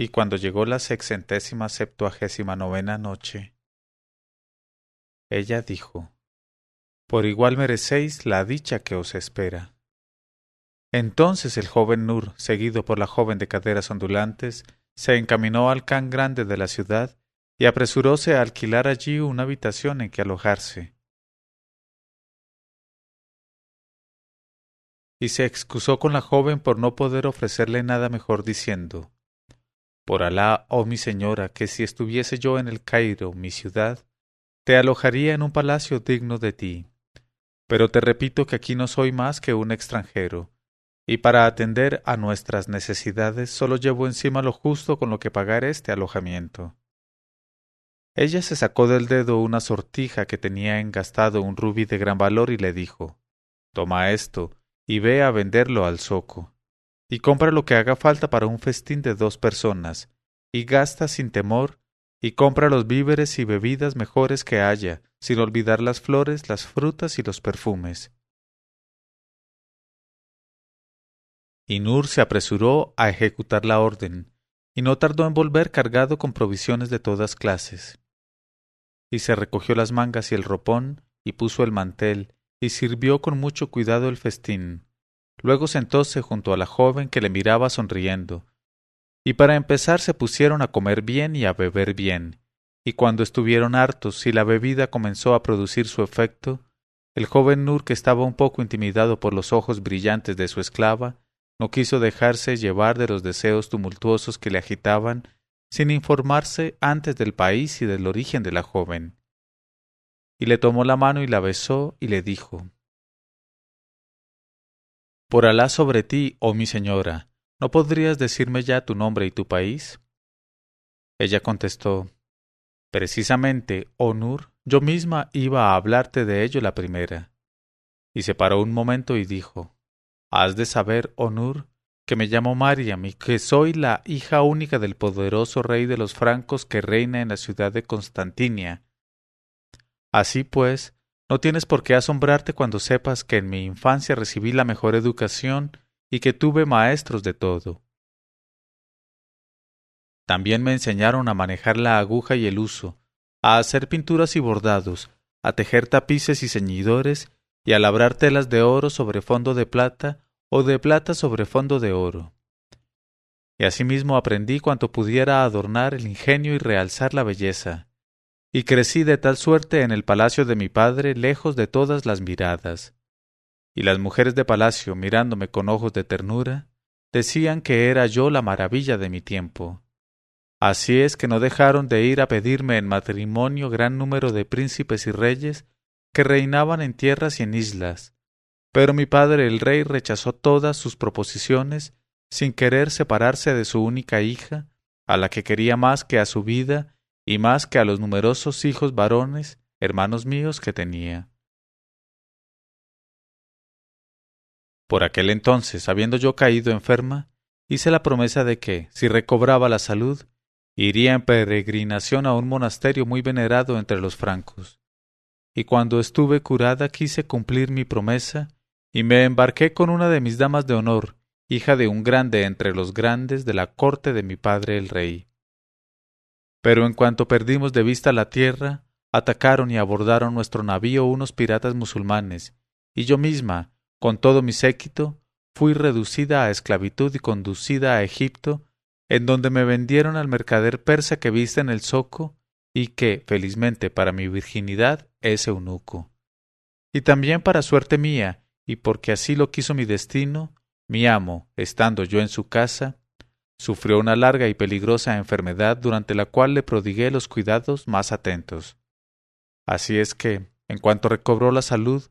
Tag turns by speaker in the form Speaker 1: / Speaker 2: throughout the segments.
Speaker 1: Y cuando llegó la sexentésima septuagésima novena noche, ella dijo, Por igual merecéis la dicha que os espera. Entonces el joven Nur, seguido por la joven de caderas ondulantes, se encaminó al can grande de la ciudad y apresuróse a alquilar allí una habitación en que alojarse. Y se excusó con la joven por no poder ofrecerle nada mejor diciendo Por Alá, oh mi señora, que si estuviese yo en el Cairo, mi ciudad, te alojaría en un palacio digno de ti. Pero te repito que aquí no soy más que un extranjero, y para atender a nuestras necesidades solo llevo encima lo justo con lo que pagar este alojamiento. Ella se sacó del dedo una sortija que tenía engastado un rubí de gran valor y le dijo Toma esto y ve a venderlo al zoco, y compra lo que haga falta para un festín de dos personas, y gasta sin temor, y compra los víveres y bebidas mejores que haya, sin olvidar las flores, las frutas y los perfumes. Y Nur se apresuró a ejecutar la orden, y no tardó en volver cargado con provisiones de todas clases. Y se recogió las mangas y el ropón, y puso el mantel, y sirvió con mucho cuidado el festín. Luego sentóse junto a la joven que le miraba sonriendo, y para empezar se pusieron a comer bien y a beber bien, y cuando estuvieron hartos y la bebida comenzó a producir su efecto, el joven Nur, que estaba un poco intimidado por los ojos brillantes de su esclava, no quiso dejarse llevar de los deseos tumultuosos que le agitaban, sin informarse antes del país y del origen de la joven. Y le tomó la mano y la besó y le dijo Por Alá sobre ti, oh mi señora, ¿no podrías decirme ya tu nombre y tu país? Ella contestó Precisamente, oh Nur, yo misma iba a hablarte de ello la primera. Y se paró un momento y dijo Has de saber, Onur, que me llamo Mariam y que soy la hija única del poderoso rey de los francos que reina en la ciudad de Constantinia. Así pues, no tienes por qué asombrarte cuando sepas que en mi infancia recibí la mejor educación y que tuve maestros de todo. También me enseñaron a manejar la aguja y el uso, a hacer pinturas y bordados, a tejer tapices y ceñidores y a labrar telas de oro sobre fondo de plata o de plata sobre fondo de oro. Y asimismo aprendí cuanto pudiera adornar el ingenio y realzar la belleza, y crecí de tal suerte en el palacio de mi padre lejos de todas las miradas. Y las mujeres de palacio, mirándome con ojos de ternura, decían que era yo la maravilla de mi tiempo. Así es que no dejaron de ir a pedirme en matrimonio gran número de príncipes y reyes que reinaban en tierras y en islas. Pero mi padre el rey rechazó todas sus proposiciones sin querer separarse de su única hija, a la que quería más que a su vida y más que a los numerosos hijos varones, hermanos míos, que tenía. Por aquel entonces, habiendo yo caído enferma, hice la promesa de que, si recobraba la salud, iría en peregrinación a un monasterio muy venerado entre los francos y cuando estuve curada quise cumplir mi promesa, y me embarqué con una de mis damas de honor, hija de un grande entre los grandes de la corte de mi padre el rey. Pero en cuanto perdimos de vista la tierra, atacaron y abordaron nuestro navío unos piratas musulmanes, y yo misma, con todo mi séquito, fui reducida a esclavitud y conducida a Egipto, en donde me vendieron al mercader persa que viste en el zoco, y que, felizmente para mi virginidad, es eunuco. Y también para suerte mía, y porque así lo quiso mi destino, mi amo, estando yo en su casa, sufrió una larga y peligrosa enfermedad durante la cual le prodigué los cuidados más atentos. Así es que, en cuanto recobró la salud,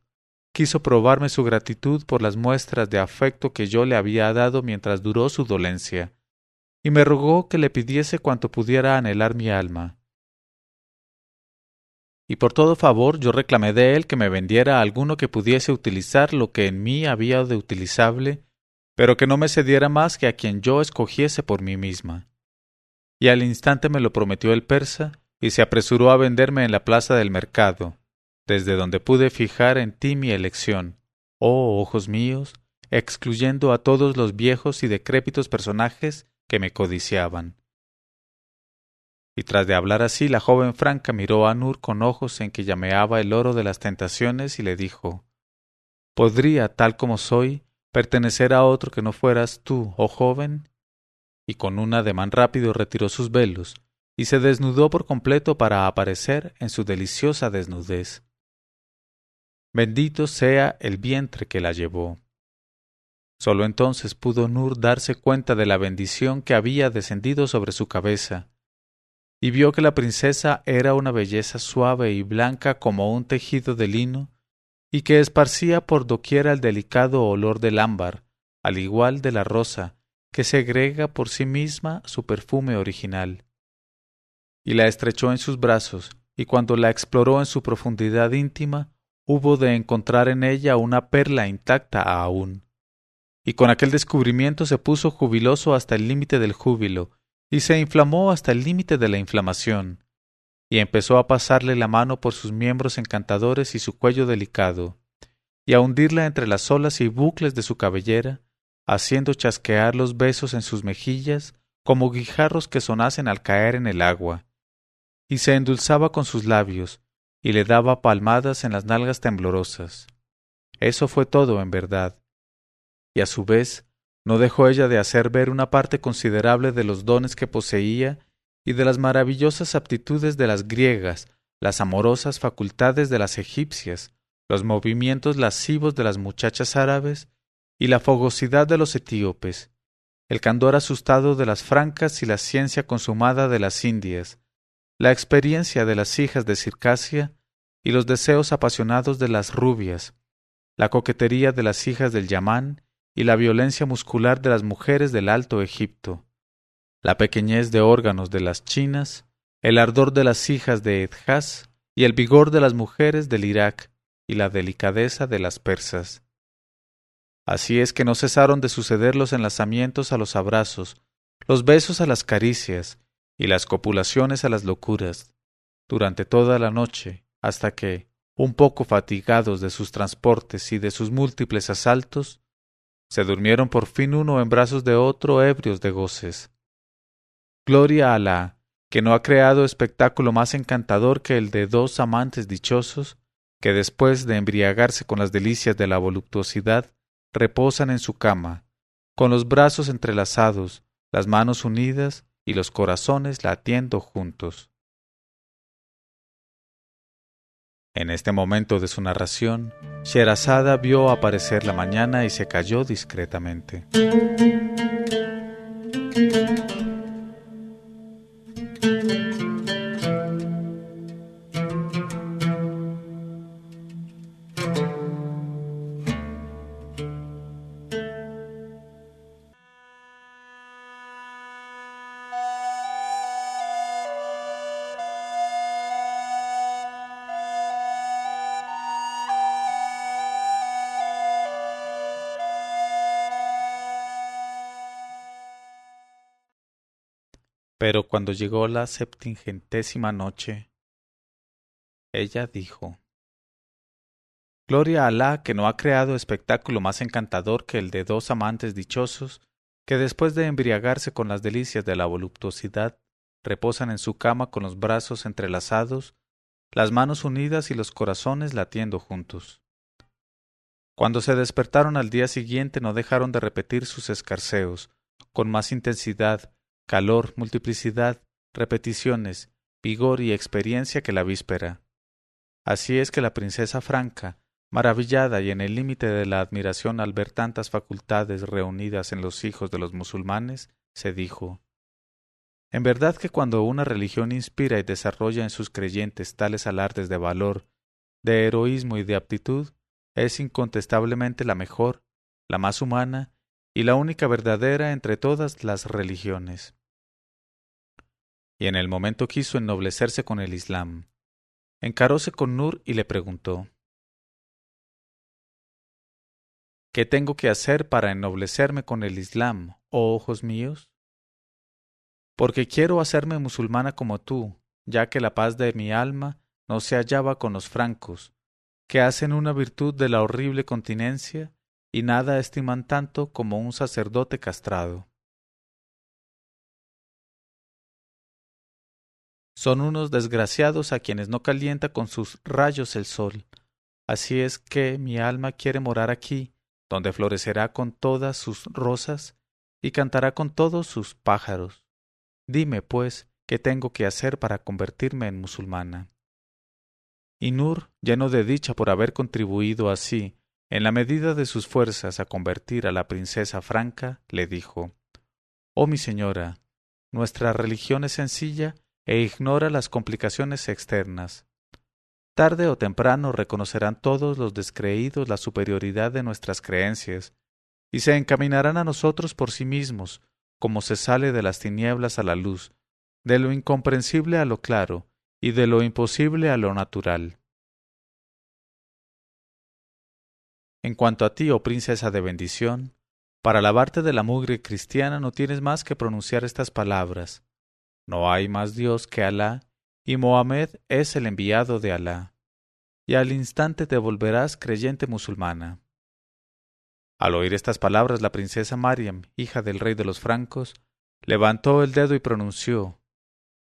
Speaker 1: quiso probarme su gratitud por las muestras de afecto que yo le había dado mientras duró su dolencia, y me rogó que le pidiese cuanto pudiera anhelar mi alma y por todo favor yo reclamé de él que me vendiera alguno que pudiese utilizar lo que en mí había de utilizable, pero que no me cediera más que a quien yo escogiese por mí misma. Y al instante me lo prometió el persa, y se apresuró a venderme en la plaza del mercado, desde donde pude fijar en ti mi elección, oh ojos míos, excluyendo a todos los viejos y decrépitos personajes que me codiciaban. Y tras de hablar así, la joven franca miró a Nur con ojos en que llameaba el oro de las tentaciones y le dijo ¿Podría, tal como soy, pertenecer a otro que no fueras tú, oh joven? Y con un ademán rápido retiró sus velos y se desnudó por completo para aparecer en su deliciosa desnudez. Bendito sea el vientre que la llevó. Sólo entonces pudo Nur darse cuenta de la bendición que había descendido sobre su cabeza, y vio que la princesa era una belleza suave y blanca como un tejido de lino, y que esparcía por doquiera el delicado olor del ámbar, al igual de la rosa, que segrega por sí misma su perfume original. Y la estrechó en sus brazos, y cuando la exploró en su profundidad íntima, hubo de encontrar en ella una perla intacta aún. Y con aquel descubrimiento se puso jubiloso hasta el límite del júbilo, y se inflamó hasta el límite de la inflamación, y empezó a pasarle la mano por sus miembros encantadores y su cuello delicado, y a hundirla entre las olas y bucles de su cabellera, haciendo chasquear los besos en sus mejillas como guijarros que sonasen al caer en el agua, y se endulzaba con sus labios, y le daba palmadas en las nalgas temblorosas. Eso fue todo, en verdad. Y a su vez, no dejó ella de hacer ver una parte considerable de los dones que poseía y de las maravillosas aptitudes de las griegas, las amorosas facultades de las egipcias, los movimientos lascivos de las muchachas árabes y la fogosidad de los etíopes, el candor asustado de las francas y la ciencia consumada de las indias, la experiencia de las hijas de Circasia y los deseos apasionados de las rubias, la coquetería de las hijas del Yamán y la violencia muscular de las mujeres del Alto Egipto la pequeñez de órganos de las chinas, el ardor de las hijas de Edjas y el vigor de las mujeres del Irak y la delicadeza de las persas. Así es que no cesaron de suceder los enlazamientos a los abrazos, los besos a las caricias y las copulaciones a las locuras, durante toda la noche, hasta que, un poco fatigados de sus transportes y de sus múltiples asaltos, se durmieron por fin uno en brazos de otro ebrios de goces. Gloria a Alá, que no ha creado espectáculo más encantador que el de dos amantes dichosos, que después de embriagarse con las delicias de la voluptuosidad, reposan en su cama, con los brazos entrelazados, las manos unidas y los corazones latiendo juntos. En este momento de su narración, Sherazada vio aparecer la mañana y se cayó discretamente. Pero cuando llegó la septingentésima noche, ella dijo Gloria a Alá que no ha creado espectáculo más encantador que el de dos amantes dichosos que después de embriagarse con las delicias de la voluptuosidad reposan en su cama con los brazos entrelazados, las manos unidas y los corazones latiendo juntos. Cuando se despertaron al día siguiente no dejaron de repetir sus escarceos, con más intensidad calor, multiplicidad, repeticiones, vigor y experiencia que la víspera. Así es que la princesa franca, maravillada y en el límite de la admiración al ver tantas facultades reunidas en los hijos de los musulmanes, se dijo En verdad que cuando una religión inspira y desarrolla en sus creyentes tales alardes de valor, de heroísmo y de aptitud, es incontestablemente la mejor, la más humana y la única verdadera entre todas las religiones y en el momento quiso ennoblecerse con el Islam. Encaróse con Nur y le preguntó ¿Qué tengo que hacer para ennoblecerme con el Islam, oh ojos míos? Porque quiero hacerme musulmana como tú, ya que la paz de mi alma no se hallaba con los francos, que hacen una virtud de la horrible continencia y nada estiman tanto como un sacerdote castrado. Son unos desgraciados a quienes no calienta con sus rayos el sol. Así es que mi alma quiere morar aquí, donde florecerá con todas sus rosas y cantará con todos sus pájaros. Dime, pues, qué tengo que hacer para convertirme en musulmana. Y Nur, lleno de dicha por haber contribuido así, en la medida de sus fuerzas, a convertir a la princesa franca, le dijo Oh mi señora, nuestra religión es sencilla e ignora las complicaciones externas. Tarde o temprano reconocerán todos los descreídos la superioridad de nuestras creencias, y se encaminarán a nosotros por sí mismos, como se sale de las tinieblas a la luz, de lo incomprensible a lo claro, y de lo imposible a lo natural. En cuanto a ti, oh princesa de bendición, para lavarte de la mugre cristiana no tienes más que pronunciar estas palabras. No hay más Dios que Alá, y Mohamed es el enviado de Alá. Y al instante te volverás creyente musulmana. Al oír estas palabras, la princesa Mariam, hija del rey de los francos, levantó el dedo y pronunció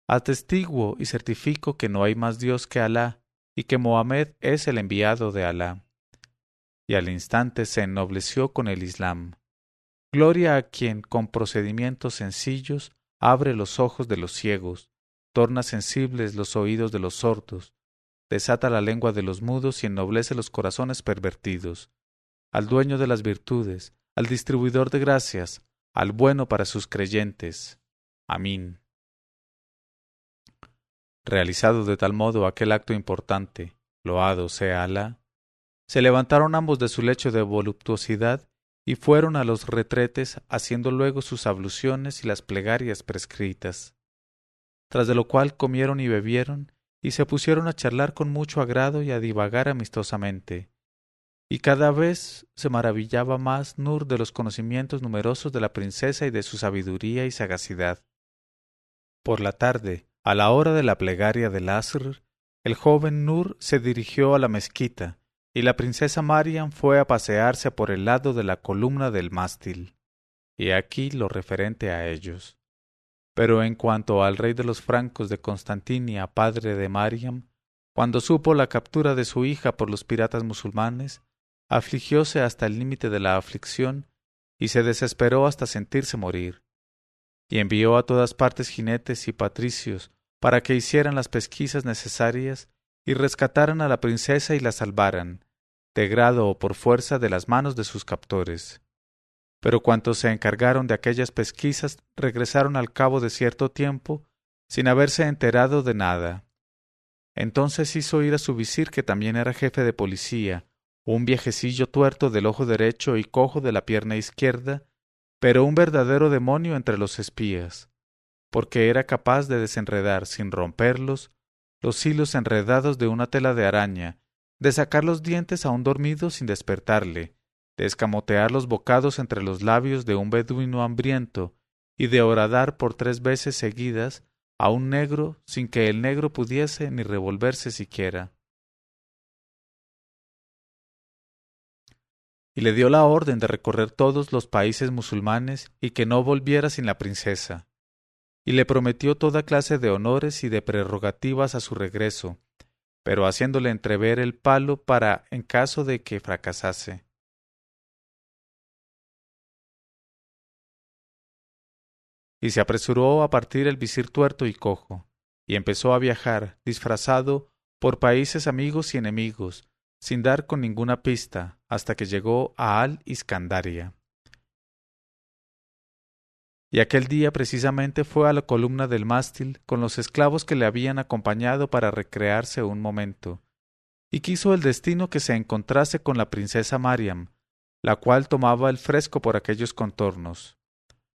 Speaker 1: Atestiguo y certifico que no hay más Dios que Alá, y que Mohamed es el enviado de Alá. Y al instante se ennobleció con el Islam. Gloria a quien con procedimientos sencillos abre los ojos de los ciegos, torna sensibles los oídos de los sordos, desata la lengua de los mudos y ennoblece los corazones pervertidos al dueño de las virtudes, al distribuidor de gracias, al bueno para sus creyentes. Amén. Realizado de tal modo aquel acto importante, loado sea Alá, se levantaron ambos de su lecho de voluptuosidad y fueron a los retretes haciendo luego sus abluciones y las plegarias prescritas. Tras de lo cual comieron y bebieron y se pusieron a charlar con mucho agrado y a divagar amistosamente y cada vez se maravillaba más Nur de los conocimientos numerosos de la princesa y de su sabiduría y sagacidad. Por la tarde, a la hora de la plegaria del Asr, el joven Nur se dirigió a la mezquita, y la princesa Mariam fue a pasearse por el lado de la columna del mástil. Y aquí lo referente a ellos. Pero en cuanto al rey de los francos de Constantinia, padre de Mariam, cuando supo la captura de su hija por los piratas musulmanes, afligióse hasta el límite de la aflicción y se desesperó hasta sentirse morir. Y envió a todas partes jinetes y patricios para que hicieran las pesquisas necesarias y rescataran a la princesa y la salvaran, de grado o por fuerza de las manos de sus captores. Pero cuantos se encargaron de aquellas pesquisas regresaron al cabo de cierto tiempo sin haberse enterado de nada. Entonces hizo ir a su visir, que también era jefe de policía, un viejecillo tuerto del ojo derecho y cojo de la pierna izquierda, pero un verdadero demonio entre los espías, porque era capaz de desenredar sin romperlos los hilos enredados de una tela de araña, de sacar los dientes a un dormido sin despertarle, de escamotear los bocados entre los labios de un beduino hambriento, y de horadar por tres veces seguidas a un negro sin que el negro pudiese ni revolverse siquiera. y le dio la orden de recorrer todos los países musulmanes y que no volviera sin la princesa, y le prometió toda clase de honores y de prerrogativas a su regreso, pero haciéndole entrever el palo para en caso de que fracasase. Y se apresuró a partir el visir tuerto y cojo, y empezó a viajar, disfrazado, por países amigos y enemigos, sin dar con ninguna pista, hasta que llegó a Al Iscandaria. Y aquel día precisamente fue a la columna del mástil con los esclavos que le habían acompañado para recrearse un momento, y quiso el destino que se encontrase con la princesa Mariam, la cual tomaba el fresco por aquellos contornos.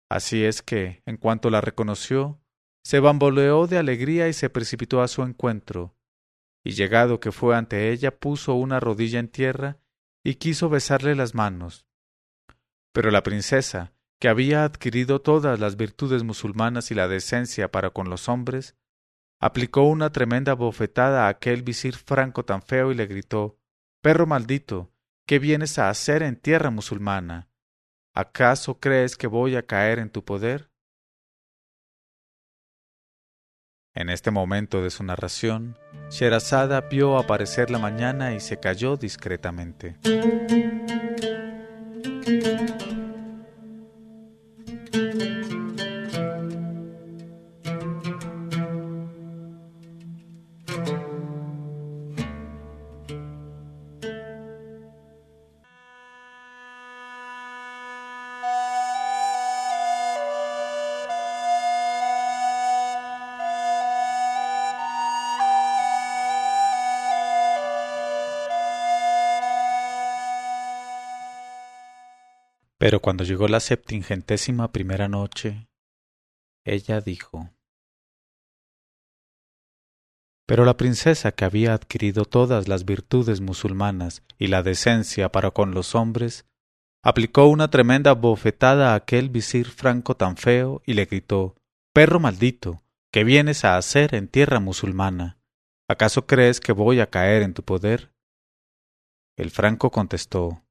Speaker 1: Así es que, en cuanto la reconoció, se bamboleó de alegría y se precipitó a su encuentro, y llegado que fue ante ella puso una rodilla en tierra y quiso besarle las manos. Pero la princesa, que había adquirido todas las virtudes musulmanas y la decencia para con los hombres, aplicó una tremenda bofetada a aquel visir franco tan feo y le gritó Perro maldito, ¿qué vienes a hacer en tierra musulmana? ¿Acaso crees que voy a caer en tu poder? En este momento de su narración, Sherazada vio aparecer la mañana y se cayó discretamente. Pero cuando llegó la septingentésima primera noche, ella dijo Pero la princesa que había adquirido todas las virtudes musulmanas y la decencia para con los hombres, aplicó una tremenda bofetada a aquel visir franco tan feo y le gritó Perro maldito, ¿qué vienes a hacer en tierra musulmana? ¿Acaso crees que voy a caer en tu poder? El franco contestó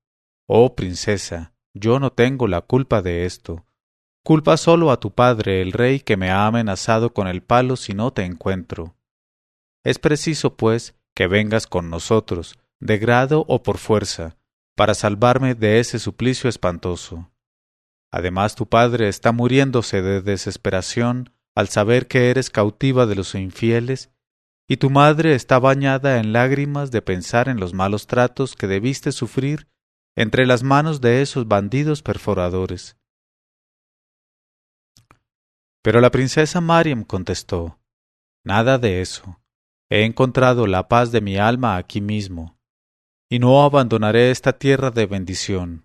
Speaker 1: Oh princesa, yo no tengo la culpa de esto. Culpa solo a tu padre, el rey, que me ha amenazado con el palo si no te encuentro. Es preciso, pues, que vengas con nosotros, de grado o por fuerza, para salvarme de ese suplicio espantoso. Además, tu padre está muriéndose de desesperación al saber que eres cautiva de los infieles, y tu madre está bañada en lágrimas de pensar en los malos tratos que debiste sufrir entre las manos de esos bandidos perforadores. Pero la princesa Mariam contestó Nada de eso. He encontrado la paz de mi alma aquí mismo, y no abandonaré esta tierra de bendición.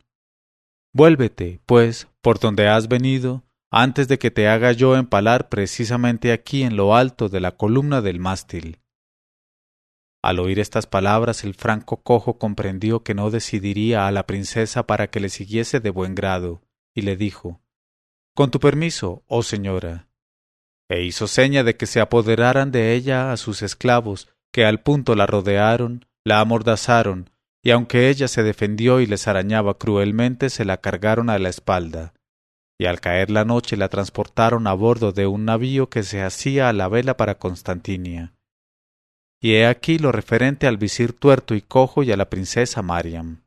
Speaker 1: Vuélvete, pues, por donde has venido, antes de que te haga yo empalar precisamente aquí en lo alto de la columna del mástil. Al oír estas palabras el franco cojo comprendió que no decidiría a la princesa para que le siguiese de buen grado, y le dijo Con tu permiso, oh señora. E hizo seña de que se apoderaran de ella a sus esclavos, que al punto la rodearon, la amordazaron, y aunque ella se defendió y les arañaba cruelmente, se la cargaron a la espalda, y al caer la noche la transportaron a bordo de un navío que se hacía a la vela para Constantinia y he aquí lo referente al visir tuerto y cojo y a la princesa Mariam.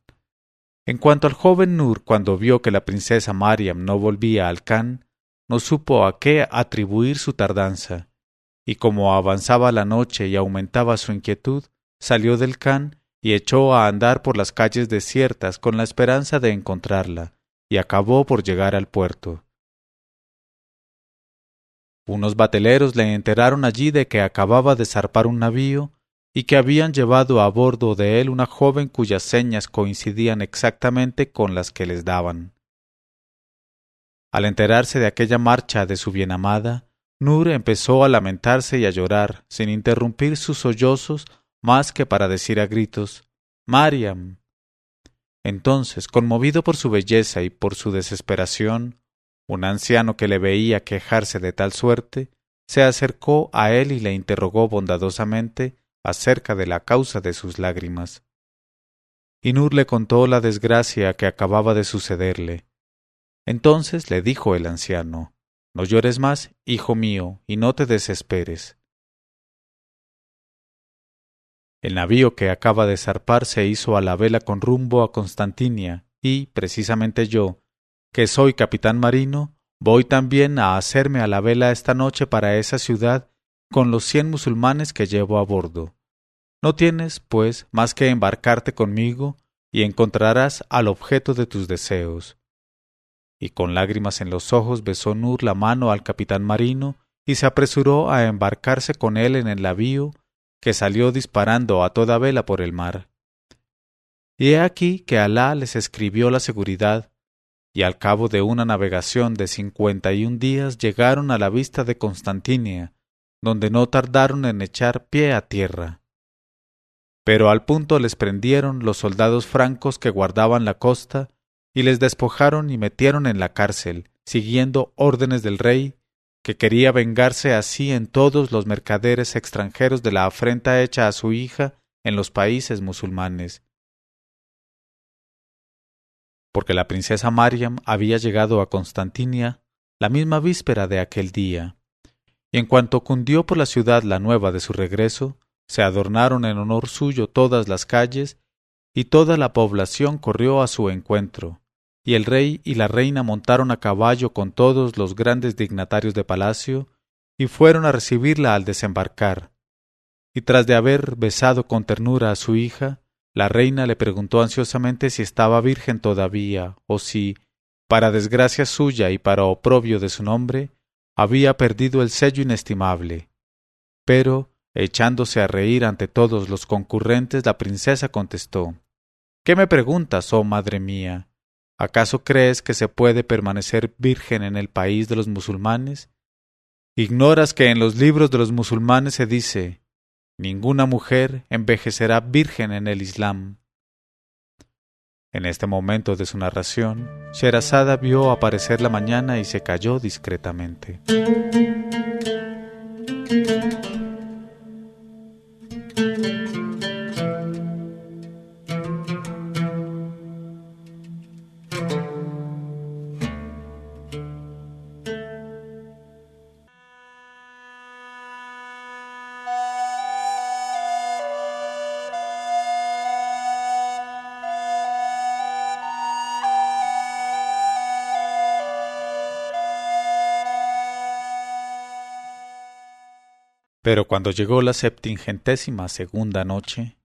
Speaker 1: En cuanto al joven Nur, cuando vio que la princesa Mariam no volvía al Khan, no supo a qué atribuir su tardanza, y como avanzaba la noche y aumentaba su inquietud, salió del Khan y echó a andar por las calles desiertas con la esperanza de encontrarla, y acabó por llegar al puerto. Unos bateleros le enteraron allí de que acababa de zarpar un navío y que habían llevado a bordo de él una joven cuyas señas coincidían exactamente con las que les daban. Al enterarse de aquella marcha de su bienamada, Nur empezó a lamentarse y a llorar, sin interrumpir sus sollozos más que para decir a gritos Mariam. Entonces, conmovido por su belleza y por su desesperación, un anciano que le veía quejarse de tal suerte, se acercó a él y le interrogó bondadosamente acerca de la causa de sus lágrimas. Y Nur le contó la desgracia que acababa de sucederle. Entonces le dijo el anciano No llores más, hijo mío, y no te desesperes. El navío que acaba de zarpar se hizo a la vela con rumbo a Constantinia, y, precisamente yo, que soy capitán marino, voy también a hacerme a la vela esta noche para esa ciudad con los cien musulmanes que llevo a bordo. No tienes, pues, más que embarcarte conmigo y encontrarás al objeto de tus deseos. Y con lágrimas en los ojos besó Nur la mano al capitán marino y se apresuró a embarcarse con él en el navío que salió disparando a toda vela por el mar. Y he aquí que Alá les escribió la seguridad y al cabo de una navegación de cincuenta y un días llegaron a la vista de Constantinia, donde no tardaron en echar pie a tierra. Pero al punto les prendieron los soldados francos que guardaban la costa, y les despojaron y metieron en la cárcel, siguiendo órdenes del rey, que quería vengarse así en todos los mercaderes extranjeros de la afrenta hecha a su hija en los países musulmanes, porque la princesa Mariam había llegado a Constantinia la misma víspera de aquel día, y en cuanto cundió por la ciudad la nueva de su regreso, se adornaron en honor suyo todas las calles, y toda la población corrió a su encuentro, y el rey y la reina montaron a caballo con todos los grandes dignatarios de palacio, y fueron a recibirla al desembarcar. Y tras de haber besado con ternura a su hija, la reina le preguntó ansiosamente si estaba virgen todavía, o si, para desgracia suya y para oprobio de su nombre, había perdido el sello inestimable. Pero, echándose a reír ante todos los concurrentes, la princesa contestó ¿Qué me preguntas, oh madre mía? ¿Acaso crees que se puede permanecer virgen en el país de los musulmanes? ¿Ignoras que en los libros de los musulmanes se dice Ninguna mujer envejecerá virgen en el Islam? En este momento de su narración, Sherazada vio aparecer la mañana y se calló discretamente. Pero cuando llegó la septingentésima segunda noche,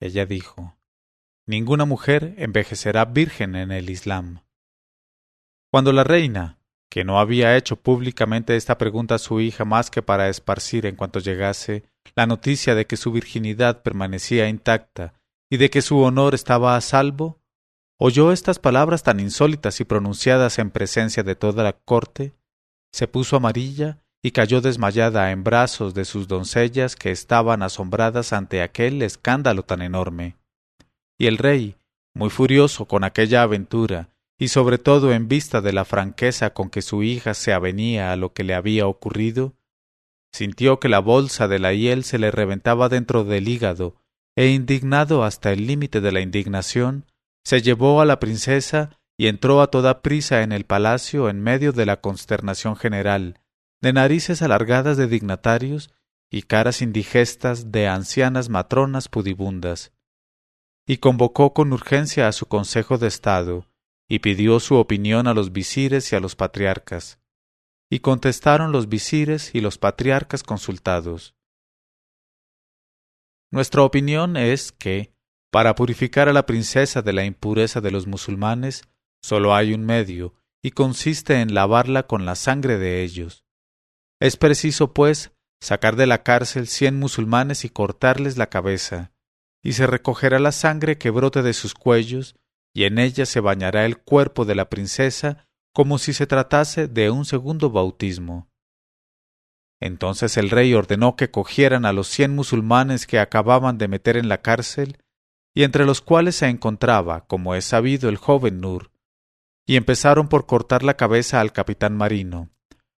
Speaker 1: ella dijo, Ninguna mujer envejecerá virgen en el Islam. Cuando la reina, que no había hecho públicamente esta pregunta a su hija más que para esparcir en cuanto llegase la noticia de que su virginidad permanecía intacta y de que su honor estaba a salvo, oyó estas palabras tan insólitas y pronunciadas en presencia de toda la corte, se puso amarilla y cayó desmayada en brazos de sus doncellas que estaban asombradas ante aquel escándalo tan enorme. Y el rey, muy furioso con aquella aventura, y sobre todo en vista de la franqueza con que su hija se avenía a lo que le había ocurrido, sintió que la bolsa de la hiel se le reventaba dentro del hígado, e indignado hasta el límite de la indignación, se llevó a la princesa y entró a toda prisa en el palacio en medio de la consternación general, de narices alargadas de dignatarios y caras indigestas de ancianas matronas pudibundas, y convocó con urgencia a su Consejo de Estado, y pidió su opinión a los visires y a los patriarcas. Y contestaron los visires y los patriarcas consultados. Nuestra opinión es que, para purificar a la princesa de la impureza de los musulmanes, sólo hay un medio, y consiste en lavarla con la sangre de ellos. Es preciso, pues, sacar de la cárcel cien musulmanes y cortarles la cabeza, y se recogerá la sangre que brote de sus cuellos, y en ella se bañará el cuerpo de la princesa como si se tratase de un segundo bautismo. Entonces el rey ordenó que cogieran a los cien musulmanes que acababan de meter en la cárcel, y entre los cuales se encontraba, como es sabido, el joven Nur, y empezaron por cortar la cabeza al capitán marino,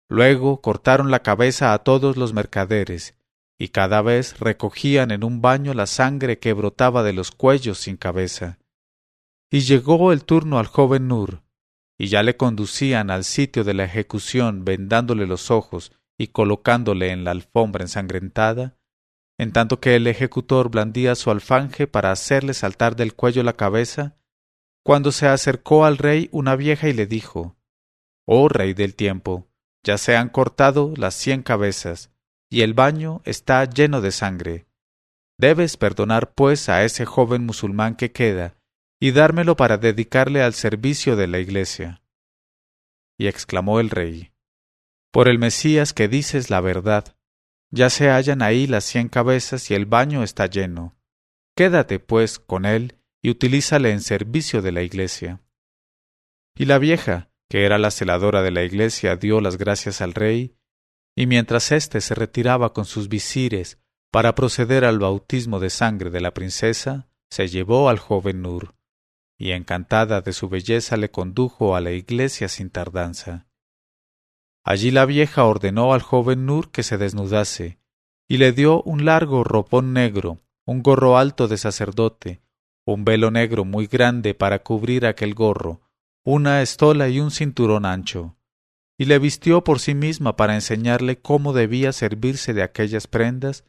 Speaker 1: Luego cortaron la cabeza a todos los mercaderes, y cada vez recogían en un baño la sangre que brotaba de los cuellos sin cabeza. Y llegó el turno al joven Nur, y ya le conducían al sitio de la ejecución vendándole los ojos y colocándole en la alfombra ensangrentada, en tanto que el ejecutor blandía su alfanje para hacerle saltar del cuello la cabeza, cuando se acercó al rey una vieja y le dijo Oh rey del tiempo, ya se han cortado las cien cabezas, y el baño está lleno de sangre. Debes perdonar, pues, a ese joven musulmán que queda, y dármelo para dedicarle al servicio de la Iglesia. Y exclamó el rey, Por el Mesías que dices la verdad, ya se hallan ahí las cien cabezas y el baño está lleno. Quédate, pues, con él y utilízale en servicio de la Iglesia. Y la vieja, que era la celadora de la iglesia, dio las gracias al rey, y mientras éste se retiraba con sus visires para proceder al bautismo de sangre de la princesa, se llevó al joven Nur, y encantada de su belleza le condujo a la iglesia sin tardanza. Allí la vieja ordenó al joven Nur que se desnudase, y le dio un largo ropón negro, un gorro alto de sacerdote, un velo negro muy grande para cubrir aquel gorro, una estola y un cinturón ancho. y le vistió por sí misma para enseñarle cómo debía servirse de aquellas prendas,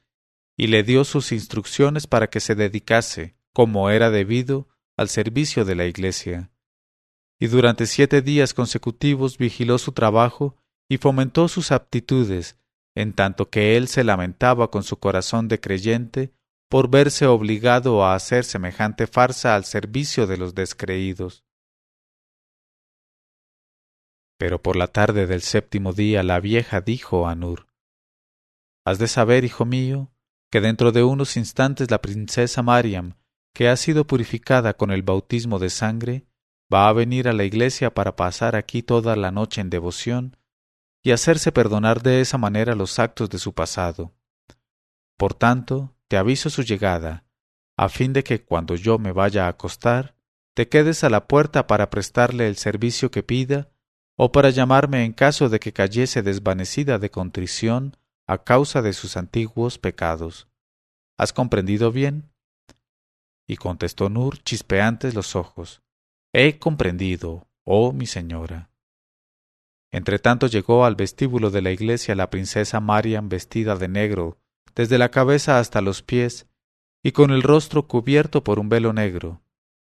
Speaker 1: y le dio sus instrucciones para que se dedicase, como era debido, al servicio de la Iglesia. Y durante siete días consecutivos vigiló su trabajo y fomentó sus aptitudes, en tanto que él se lamentaba con su corazón de creyente por verse obligado a hacer semejante farsa al servicio de los descreídos. Pero por la tarde del séptimo día la vieja dijo a Nur Has de saber, hijo mío, que dentro de unos instantes la princesa Mariam, que ha sido purificada con el bautismo de sangre, va a venir a la iglesia para pasar aquí toda la noche en devoción y hacerse perdonar de esa manera los actos de su pasado. Por tanto, te aviso su llegada, a fin de que cuando yo me vaya a acostar, te quedes a la puerta para prestarle el servicio que pida o para llamarme en caso de que cayese desvanecida de contrición a causa de sus antiguos pecados. ¿Has comprendido bien? Y contestó Nur chispeantes los ojos. He comprendido, oh mi señora. Entretanto llegó al vestíbulo de la iglesia la princesa Mariam vestida de negro, desde la cabeza hasta los pies, y con el rostro cubierto por un velo negro,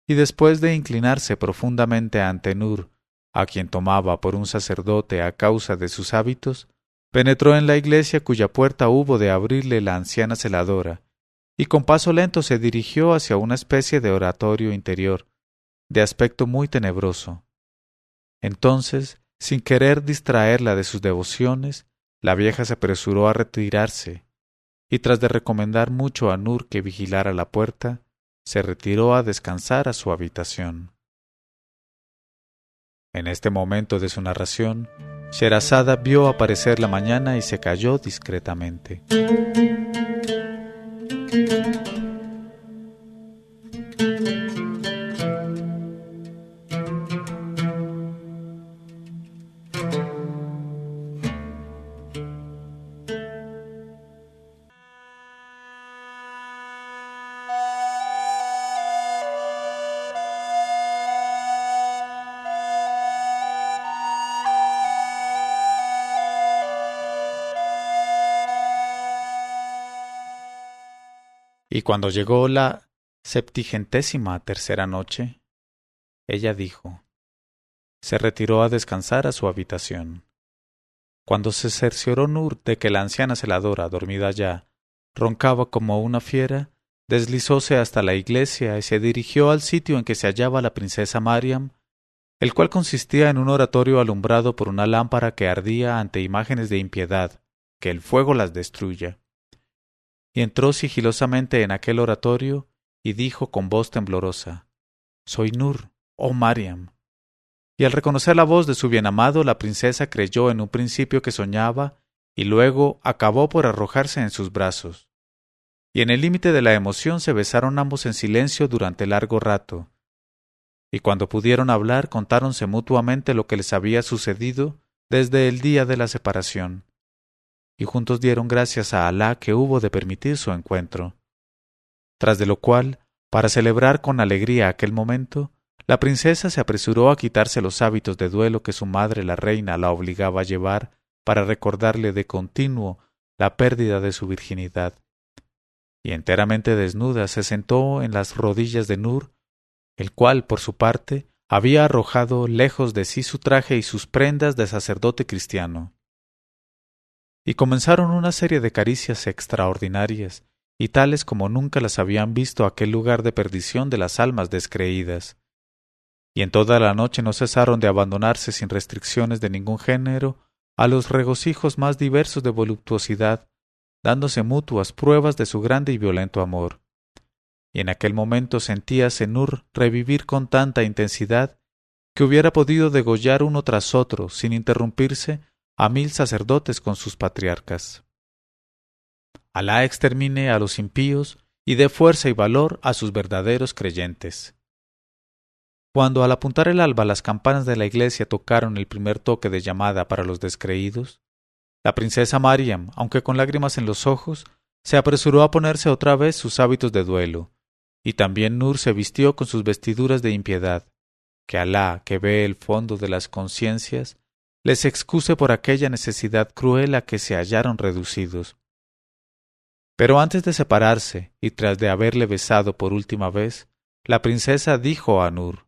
Speaker 1: y después de inclinarse profundamente ante Nur, a quien tomaba por un sacerdote a causa de sus hábitos, penetró en la iglesia cuya puerta hubo de abrirle la anciana celadora, y con paso lento se dirigió hacia una especie de oratorio interior, de aspecto muy tenebroso. Entonces, sin querer distraerla de sus devociones, la vieja se apresuró a retirarse, y tras de recomendar mucho a Nur que vigilara la puerta, se retiró a descansar a su habitación. En este momento de su narración, Sherazada vio aparecer la mañana y se calló discretamente. Y cuando llegó la septigentésima tercera noche, ella dijo, se retiró a descansar a su habitación. Cuando se cercioró Nur de que la anciana celadora, dormida ya, roncaba como una fiera, deslizóse hasta la iglesia y se dirigió al sitio en que se hallaba la princesa Mariam, el cual consistía en un oratorio alumbrado por una lámpara que ardía ante imágenes de impiedad, que el fuego las destruya y entró sigilosamente en aquel oratorio y dijo con voz temblorosa Soy Nur, oh Mariam. Y al reconocer la voz de su bienamado, la princesa creyó en un principio que soñaba y luego acabó por arrojarse en sus brazos. Y en el límite de la emoción se besaron ambos en silencio durante largo rato. Y cuando pudieron hablar contáronse mutuamente lo que les había sucedido desde el día de la separación y juntos dieron gracias a Alá que hubo de permitir su encuentro. Tras de lo cual, para celebrar con alegría aquel momento, la princesa se apresuró a quitarse los hábitos de duelo que su madre la reina la obligaba a llevar para recordarle de continuo la pérdida de su virginidad. Y enteramente desnuda se sentó en las rodillas de Nur, el cual, por su parte, había arrojado lejos de sí su traje y sus prendas de sacerdote cristiano y comenzaron una serie de caricias extraordinarias, y tales como nunca las habían visto aquel lugar de perdición de las almas descreídas. Y en toda la noche no cesaron de abandonarse sin restricciones de ningún género a los regocijos más diversos de voluptuosidad, dándose mutuas pruebas de su grande y violento amor. Y en aquel momento sentía Senur revivir con tanta intensidad que hubiera podido degollar uno tras otro, sin interrumpirse, a mil sacerdotes con sus patriarcas. Alá extermine a los impíos y dé fuerza y valor a sus verdaderos creyentes. Cuando al apuntar el alba las campanas de la iglesia tocaron el primer toque de llamada para los descreídos, la princesa Mariam, aunque con lágrimas en los ojos, se apresuró a ponerse otra vez sus hábitos de duelo, y también Nur se vistió con sus vestiduras de impiedad, que Alá, que ve el fondo de las conciencias, les excuse por aquella necesidad cruel a que se hallaron reducidos. Pero antes de separarse, y tras de haberle besado por última vez, la princesa dijo a Nur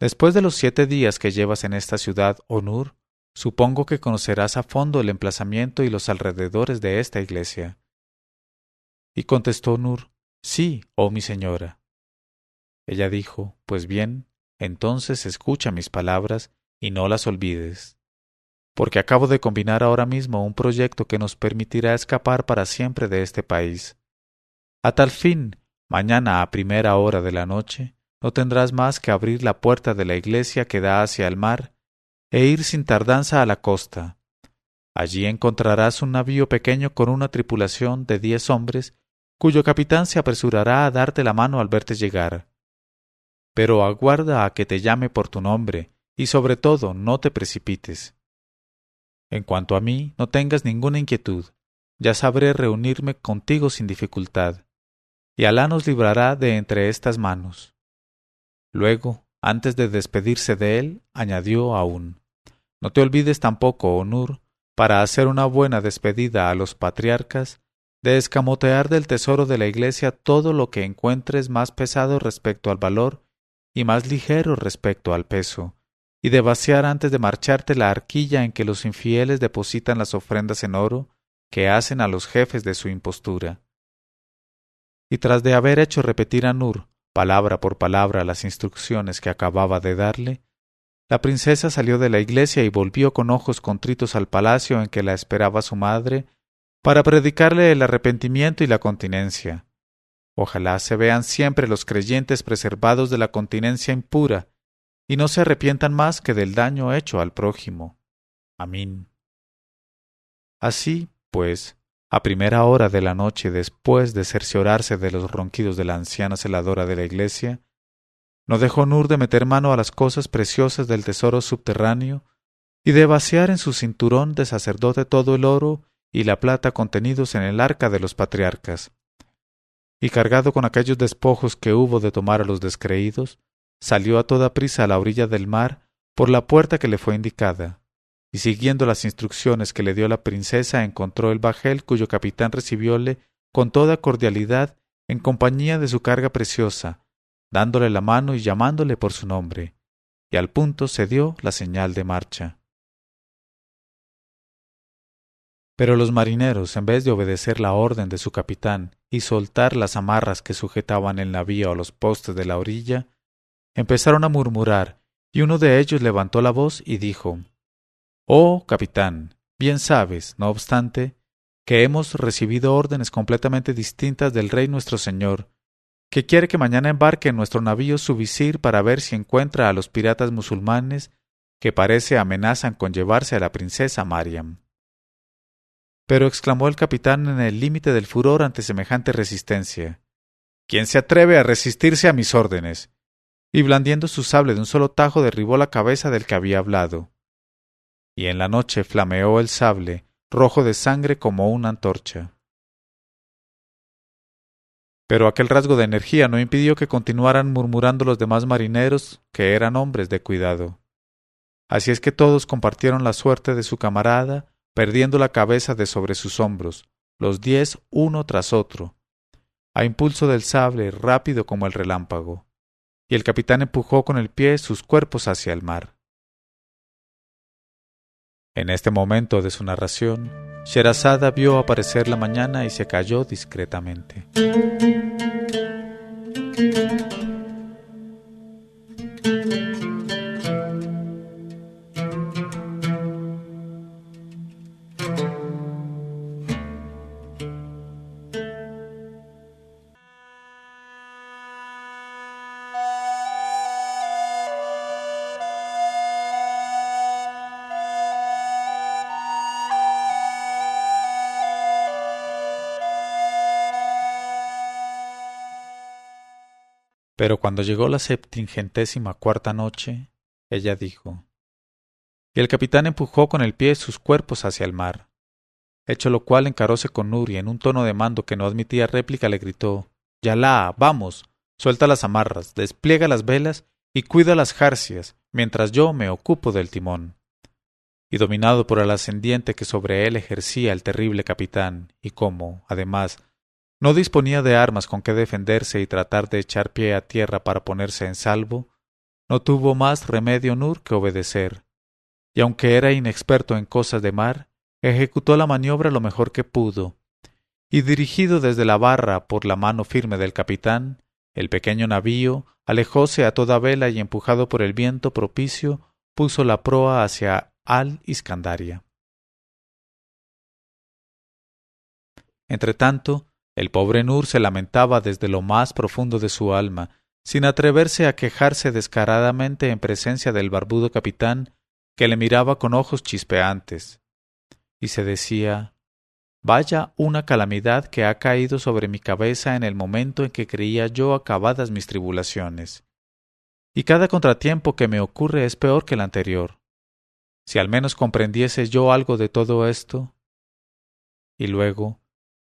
Speaker 1: Después de los siete días que llevas en esta ciudad, oh Nur, supongo que conocerás a fondo el emplazamiento y los alrededores de esta iglesia. Y contestó Nur Sí, oh mi señora. Ella dijo Pues bien, entonces escucha mis palabras y no las olvides, porque acabo de combinar ahora mismo un proyecto que nos permitirá escapar para siempre de este país. A tal fin, mañana a primera hora de la noche, no tendrás más que abrir la puerta de la iglesia que da hacia el mar e ir sin tardanza a la costa. Allí encontrarás un navío pequeño con una tripulación de diez hombres, cuyo capitán se apresurará a darte la mano al verte llegar. Pero aguarda a que te llame por tu nombre, y sobre todo no te precipites. En cuanto a mí, no tengas ninguna inquietud, ya sabré reunirme contigo sin dificultad, y Alá nos librará de entre estas manos. Luego, antes de despedirse de él, añadió aún No te olvides tampoco, Onur, para hacer una buena despedida a los patriarcas, de escamotear del tesoro de la Iglesia todo lo que encuentres más pesado respecto al valor y más ligero respecto al peso, y de vaciar antes de marcharte la arquilla en que los infieles depositan las ofrendas en oro que hacen a los jefes de su impostura. Y tras de haber hecho repetir a Nur palabra por palabra las instrucciones que acababa de darle, la princesa salió de la iglesia y volvió con ojos contritos al palacio en que la esperaba su madre para predicarle el arrepentimiento y la continencia. Ojalá se vean siempre los creyentes preservados de la continencia impura y no se arrepientan más que del daño hecho al prójimo. Amén. Así, pues, a primera hora de la noche después de cerciorarse de los ronquidos de la anciana celadora de la iglesia, no dejó Nur de meter mano a las cosas preciosas del tesoro subterráneo y de vaciar en su cinturón de sacerdote todo el oro y la plata contenidos en el arca de los patriarcas. Y cargado con aquellos despojos que hubo de tomar a los descreídos, salió a toda prisa a la orilla del mar por la puerta que le fue indicada y siguiendo las instrucciones que le dio la princesa encontró el bajel cuyo capitán recibióle con toda cordialidad en compañía de su carga preciosa, dándole la mano y llamándole por su nombre, y al punto se dio la señal de marcha. Pero los marineros, en vez de obedecer la orden de su capitán y soltar las amarras que sujetaban el navío a los postes de la orilla, empezaron a murmurar, y uno de ellos levantó la voz y dijo Oh, capitán, bien sabes, no obstante, que hemos recibido órdenes completamente distintas del rey nuestro señor, que quiere que mañana embarque en nuestro navío su visir para ver si encuentra a los piratas musulmanes que parece amenazan con llevarse a la princesa Mariam. Pero exclamó el capitán en el límite del furor ante semejante resistencia. ¿Quién se atreve a resistirse a mis órdenes? Y blandiendo su sable de un solo tajo derribó la cabeza del que había hablado y en la noche flameó el sable, rojo de sangre como una antorcha. Pero aquel rasgo de energía no impidió que continuaran murmurando los demás marineros, que eran hombres de cuidado. Así es que todos compartieron la suerte de su camarada, perdiendo la cabeza de sobre sus hombros, los diez uno tras otro, a impulso del sable rápido como el relámpago, y el capitán empujó con el pie sus cuerpos hacia el mar. En este momento de su narración, Sherazada vio aparecer la mañana y se calló discretamente. Pero cuando llegó la septingentésima cuarta noche, ella dijo Y el capitán empujó con el pie sus cuerpos hacia el mar. Hecho lo cual encaróse con Nur y en un tono de mando que no admitía réplica le gritó Yalá, vamos, suelta las amarras, despliega las velas y cuida las jarcias, mientras yo me ocupo del timón. y dominado por el ascendiente que sobre él ejercía el terrible capitán, y como, además, no disponía de armas con que defenderse y tratar de echar pie a tierra para ponerse en salvo, no tuvo más remedio Nur que obedecer, y aunque era inexperto en cosas de mar, ejecutó la maniobra lo mejor que pudo, y dirigido desde la barra por la mano firme del capitán, el pequeño navío alejóse a toda vela y empujado por el viento propicio puso la proa hacia al Iscandaria. Entretanto, el pobre Nur se lamentaba desde lo más profundo de su alma, sin atreverse a quejarse descaradamente en presencia del barbudo capitán, que le miraba con ojos chispeantes, y se decía Vaya una calamidad que ha caído sobre mi cabeza en el momento en que creía yo acabadas mis tribulaciones. Y cada contratiempo que me ocurre es peor que el anterior. Si al menos comprendiese yo algo de todo esto. Y luego,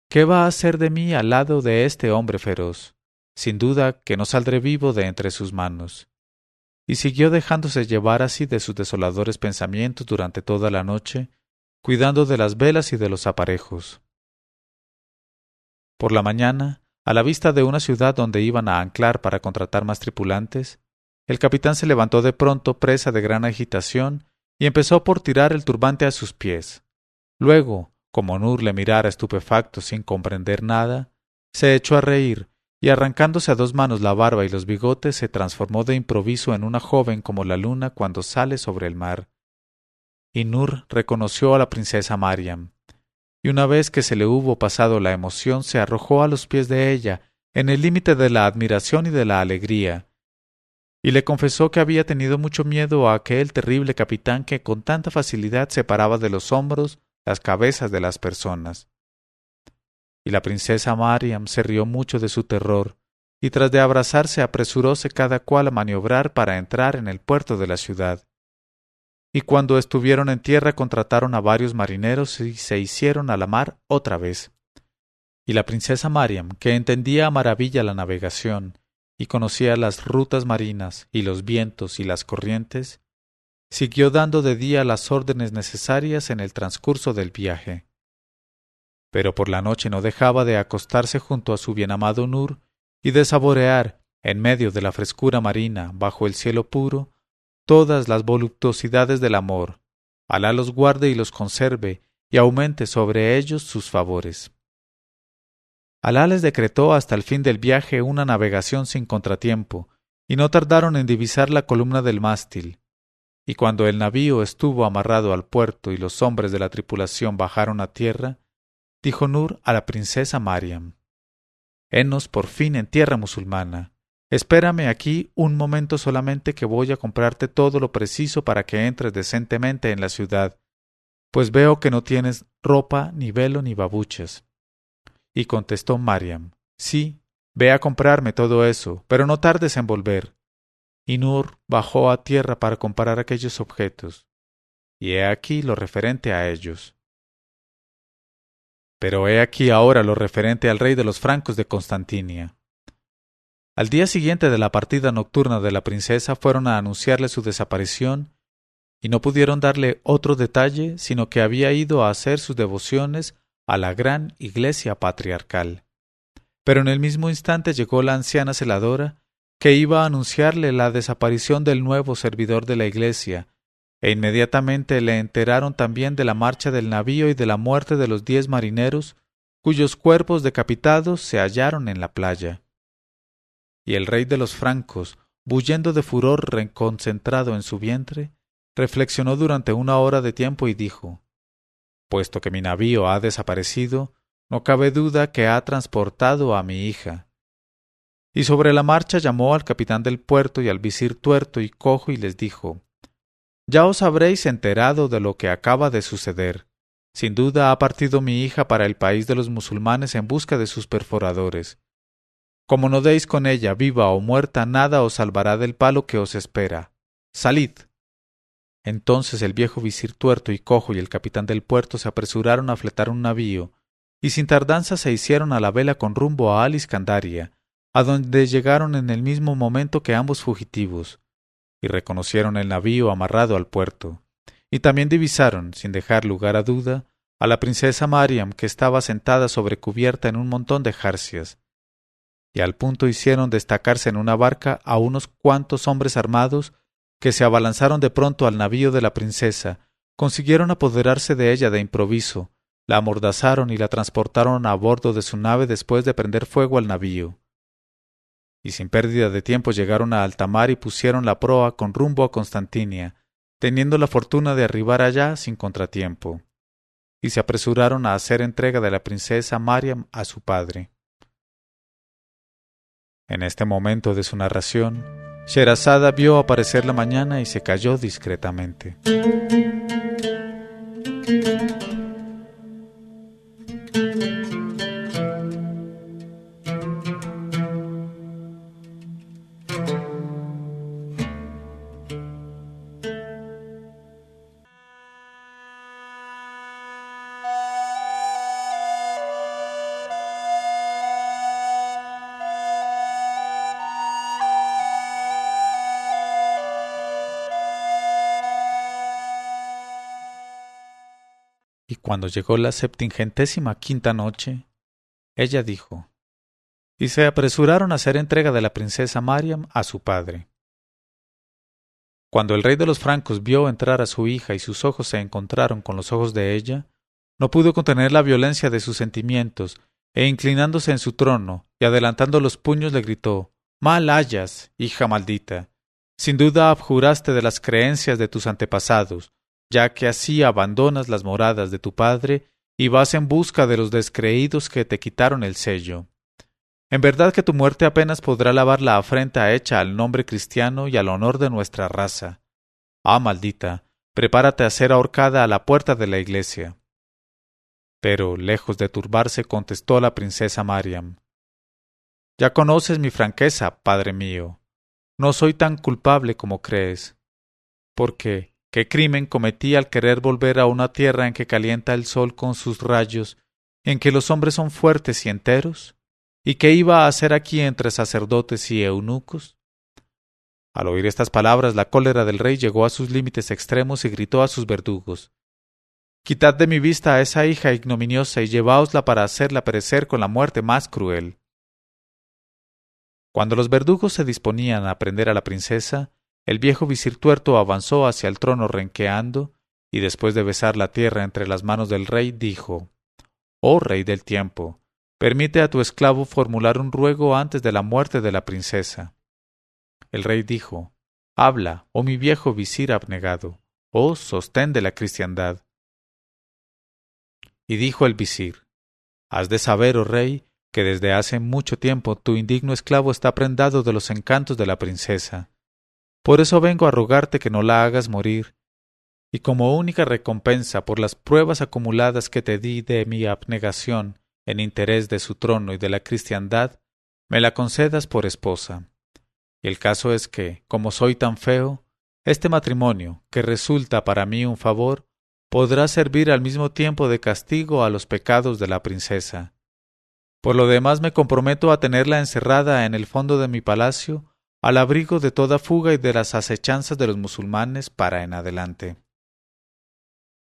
Speaker 1: ¿qué va a hacer de mí al lado de este hombre feroz? Sin duda que no saldré vivo de entre sus manos. Y siguió dejándose llevar así de sus desoladores pensamientos durante toda la noche, cuidando de las velas y de los aparejos. Por la mañana, a la vista de una ciudad donde iban a anclar para contratar más tripulantes, el capitán se levantó de pronto presa de gran agitación y empezó por tirar el turbante a sus pies. Luego, como Nur le mirara estupefacto sin comprender nada, se echó a reír y arrancándose a dos manos la barba y los bigotes se transformó de improviso en una joven como la luna cuando sale sobre el mar y Nur reconoció a la princesa Mariam. Y una vez que se le hubo pasado la emoción, se arrojó a los pies de ella, en el límite de la admiración y de la alegría, y le confesó que había tenido mucho miedo a aquel terrible capitán que con tanta facilidad separaba de los hombros las cabezas de las personas. Y la princesa Mariam se rió mucho de su terror, y tras de abrazarse apresuróse cada cual a maniobrar para entrar en el puerto de la ciudad y cuando estuvieron en tierra contrataron a varios marineros y se hicieron a la mar otra vez. Y la princesa Mariam, que entendía a maravilla la navegación, y conocía las rutas marinas y los vientos y las corrientes, siguió dando de día las órdenes necesarias en el transcurso del viaje. Pero por la noche no dejaba de acostarse junto a su bienamado Nur y de saborear, en medio de la frescura marina, bajo el cielo puro, todas las voluptuosidades del amor. Alá los guarde y los conserve, y aumente sobre ellos sus favores. Alá les decretó hasta el fin del viaje una navegación sin contratiempo, y no tardaron en divisar la columna del mástil. Y cuando el navío estuvo amarrado al puerto y los hombres de la tripulación bajaron a tierra, dijo Nur a la princesa Mariam Henos por fin en tierra musulmana, Espérame aquí un momento solamente que voy a comprarte todo lo preciso para que entres decentemente en la ciudad, pues veo que no tienes ropa, ni velo, ni babuches. Y contestó Mariam, Sí, ve a comprarme todo eso, pero no tardes en volver. Y bajó a tierra para comprar aquellos objetos. Y he aquí lo referente a ellos. Pero he aquí ahora lo referente al rey de los francos de Constantinia. Al día siguiente de la partida nocturna de la princesa fueron a anunciarle su desaparición y no pudieron darle otro detalle sino que había ido a hacer sus devociones a la gran iglesia patriarcal. Pero en el mismo instante llegó la anciana celadora que iba a anunciarle la desaparición del nuevo servidor de la iglesia, e inmediatamente le enteraron también de la marcha del navío y de la muerte de los diez marineros, cuyos cuerpos decapitados se hallaron en la playa y el rey de los francos, bullendo de furor reconcentrado en su vientre, reflexionó durante una hora de tiempo y dijo Puesto que mi navío ha desaparecido, no cabe duda que ha transportado a mi hija. Y sobre la marcha llamó al capitán del puerto y al visir tuerto y cojo y les dijo Ya os habréis enterado de lo que acaba de suceder. Sin duda ha partido mi hija para el país de los musulmanes en busca de sus perforadores, como no deis con ella viva o muerta, nada os salvará del palo que os espera. Salid. Entonces el viejo visir tuerto y cojo y el capitán del puerto se apresuraron a fletar un navío, y sin tardanza se hicieron a la vela con rumbo a Aliscandaria, a donde llegaron en el mismo momento que ambos fugitivos, y reconocieron el navío amarrado al puerto, y también divisaron, sin dejar lugar a duda, a la princesa Mariam que estaba sentada sobre cubierta en un montón de jarcias. Y al punto hicieron destacarse en una barca a unos cuantos hombres armados que se abalanzaron de pronto al navío de la princesa, consiguieron apoderarse de ella de improviso, la amordazaron y la transportaron a bordo de su nave después de prender fuego al navío. Y sin pérdida de tiempo llegaron a alta mar y pusieron la proa con rumbo a Constantinia, teniendo la fortuna de arribar allá sin contratiempo y se apresuraron a hacer entrega de la princesa Mariam a su padre. En este momento de su narración, Sherazada vio aparecer la mañana y se calló discretamente. Y cuando llegó la septingentésima quinta noche, ella dijo, y se apresuraron a hacer entrega de la princesa Mariam a su padre. Cuando el rey de los francos vio entrar a su hija y sus ojos se encontraron con los ojos de ella, no pudo contener la violencia de sus sentimientos, e inclinándose en su trono y adelantando los puños le gritó Mal hayas, hija maldita. Sin duda abjuraste de las creencias de tus antepasados, ya que así abandonas las moradas de tu padre y vas en busca de los descreídos que te quitaron el sello. En verdad que tu muerte apenas podrá lavar la afrenta hecha al nombre cristiano y al honor de nuestra raza. Ah, maldita, prepárate a ser ahorcada a la puerta de la iglesia. Pero, lejos de turbarse, contestó la princesa Mariam. Ya conoces mi franqueza, padre mío. No soy tan culpable como crees. Porque, ¿Qué crimen cometí al querer volver a una tierra en que calienta el sol con sus rayos, en que los hombres son fuertes y enteros? ¿Y qué iba a hacer aquí entre sacerdotes y eunucos? Al oír estas palabras, la cólera del rey llegó a sus límites extremos y gritó a sus verdugos Quitad de mi vista a esa hija ignominiosa y lleváosla para hacerla perecer con la muerte más cruel. Cuando los verdugos se disponían a prender a la princesa, el viejo visir tuerto avanzó hacia el trono renqueando, y después de besar la tierra entre las manos del rey, dijo Oh rey del tiempo, permite a tu esclavo formular un ruego antes de la muerte de la princesa. El rey dijo Habla, oh mi viejo visir abnegado, oh sostén de la cristiandad. Y dijo el visir Has de saber, oh rey, que desde hace mucho tiempo tu indigno esclavo está prendado de los encantos de la princesa por eso vengo a rogarte que no la hagas morir, y como única recompensa por las pruebas acumuladas que te di de mi abnegación en interés de su trono y de la cristiandad, me la concedas por esposa. Y el caso es que, como soy tan feo, este matrimonio, que resulta para mí un favor, podrá servir al mismo tiempo de castigo a los pecados de la princesa. Por lo demás me comprometo a tenerla encerrada en el fondo de mi palacio al abrigo de toda fuga y de las acechanzas de los musulmanes para en adelante.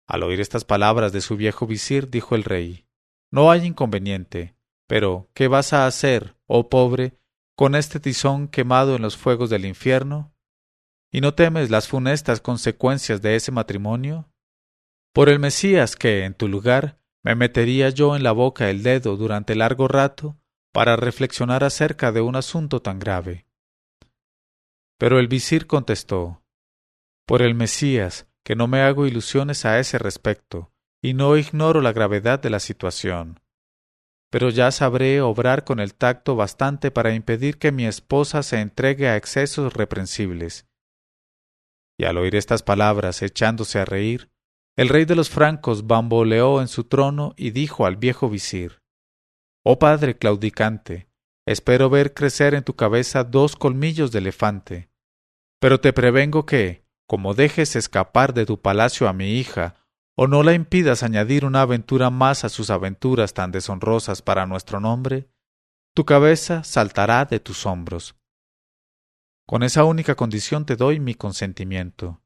Speaker 1: Al oír estas palabras de su viejo visir, dijo el rey No hay inconveniente, pero ¿qué vas a hacer, oh pobre, con este tizón quemado en los fuegos del infierno? ¿Y no temes las funestas consecuencias de ese matrimonio? Por el Mesías que, en tu lugar, me metería yo en la boca el dedo durante largo rato para reflexionar acerca de un asunto tan grave. Pero el visir contestó Por el Mesías, que no me hago ilusiones a ese respecto, y no ignoro la gravedad de la situación. Pero ya sabré obrar con el tacto bastante para impedir que mi esposa se entregue a excesos reprensibles. Y al oír estas palabras, echándose a reír, el rey de los francos bamboleó en su trono y dijo al viejo visir Oh padre claudicante, Espero ver crecer en tu cabeza dos colmillos de elefante. Pero te prevengo que, como dejes escapar de tu palacio a mi hija, o no la impidas añadir una aventura más a sus aventuras tan deshonrosas para nuestro nombre, tu cabeza saltará de tus hombros. Con esa única condición te doy mi consentimiento.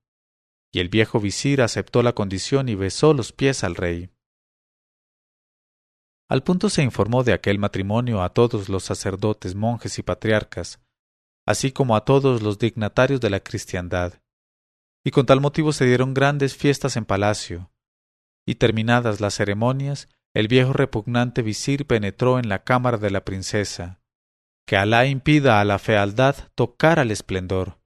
Speaker 1: y el viejo visir aceptó la condición y besó los pies al rey. Al punto se informó de aquel matrimonio a todos los sacerdotes, monjes y patriarcas, así como a todos los dignatarios de la cristiandad, y con tal motivo se dieron grandes fiestas en palacio, y terminadas las ceremonias, el viejo repugnante visir penetró en la cámara de la princesa. Que Alá impida a la fealdad tocar al esplendor,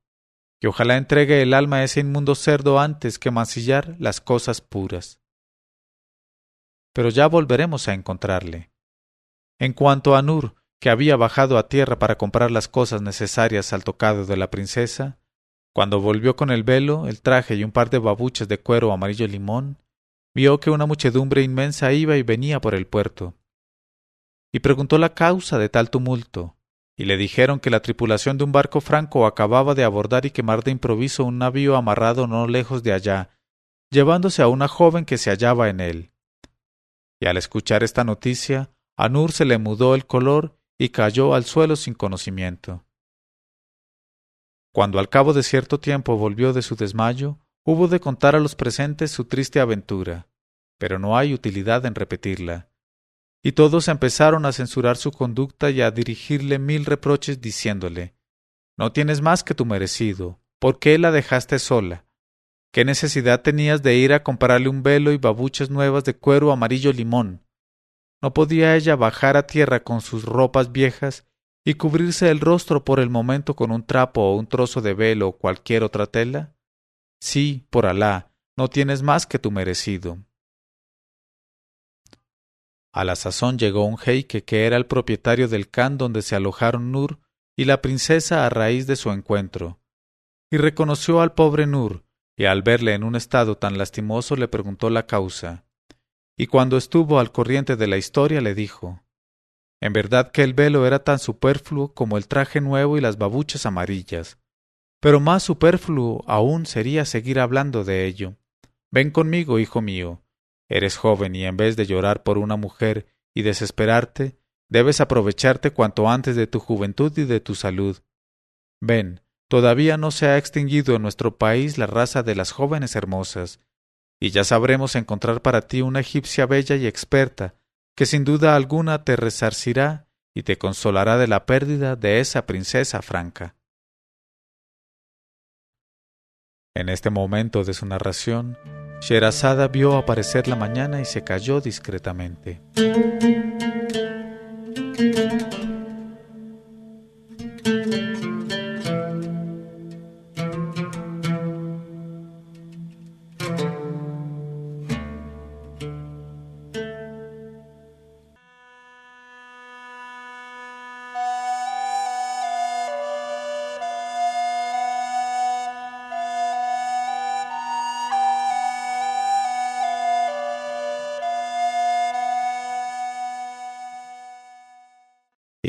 Speaker 1: y ojalá entregue el alma a ese inmundo cerdo antes que mancillar las cosas puras. Pero ya volveremos a encontrarle. En cuanto a Nur, que había bajado a tierra para comprar las cosas necesarias al tocado de la princesa, cuando volvió con el velo, el traje y un par de babuches de cuero amarillo limón, vio que una muchedumbre inmensa iba y venía por el puerto. Y preguntó la causa de tal tumulto, y le dijeron que la tripulación de un barco franco acababa de abordar y quemar de improviso un navío amarrado no lejos de allá, llevándose a una joven que se hallaba en él. Y al escuchar esta noticia, a Nur se le mudó el color y cayó al suelo sin conocimiento. Cuando al cabo de cierto tiempo volvió de su desmayo, Hubo de contar a los presentes su triste aventura, pero no hay utilidad en repetirla. Y todos empezaron a censurar su conducta y a dirigirle mil reproches diciéndole No tienes más que tu merecido. ¿Por qué la dejaste sola? ¿Qué necesidad tenías de ir a comprarle un velo y babuchas nuevas de cuero amarillo limón? ¿No podía ella bajar a tierra con sus ropas viejas y cubrirse el rostro por el momento con un trapo o un trozo de velo o cualquier otra tela? Sí, por Alá, no tienes más que tu merecido. A la sazón llegó un jeique que era el propietario del can donde se alojaron Nur y la princesa a raíz de su encuentro, y reconoció al pobre Nur, y al verle en un estado tan lastimoso le preguntó la causa, y cuando estuvo al corriente de la historia le dijo En verdad que el velo era tan superfluo como el traje nuevo y las babuchas amarillas, pero más superfluo aún sería seguir hablando de ello. Ven conmigo, hijo mío. Eres joven y en vez de llorar por una mujer y desesperarte, debes aprovecharte cuanto antes de tu juventud y de tu salud. Ven, todavía no se ha extinguido en nuestro país la raza de las jóvenes hermosas, y ya sabremos encontrar para ti una egipcia bella y experta, que sin duda alguna te resarcirá y te consolará de la pérdida de esa princesa franca. En este momento de su narración, Sherazada vio aparecer la mañana y se calló discretamente.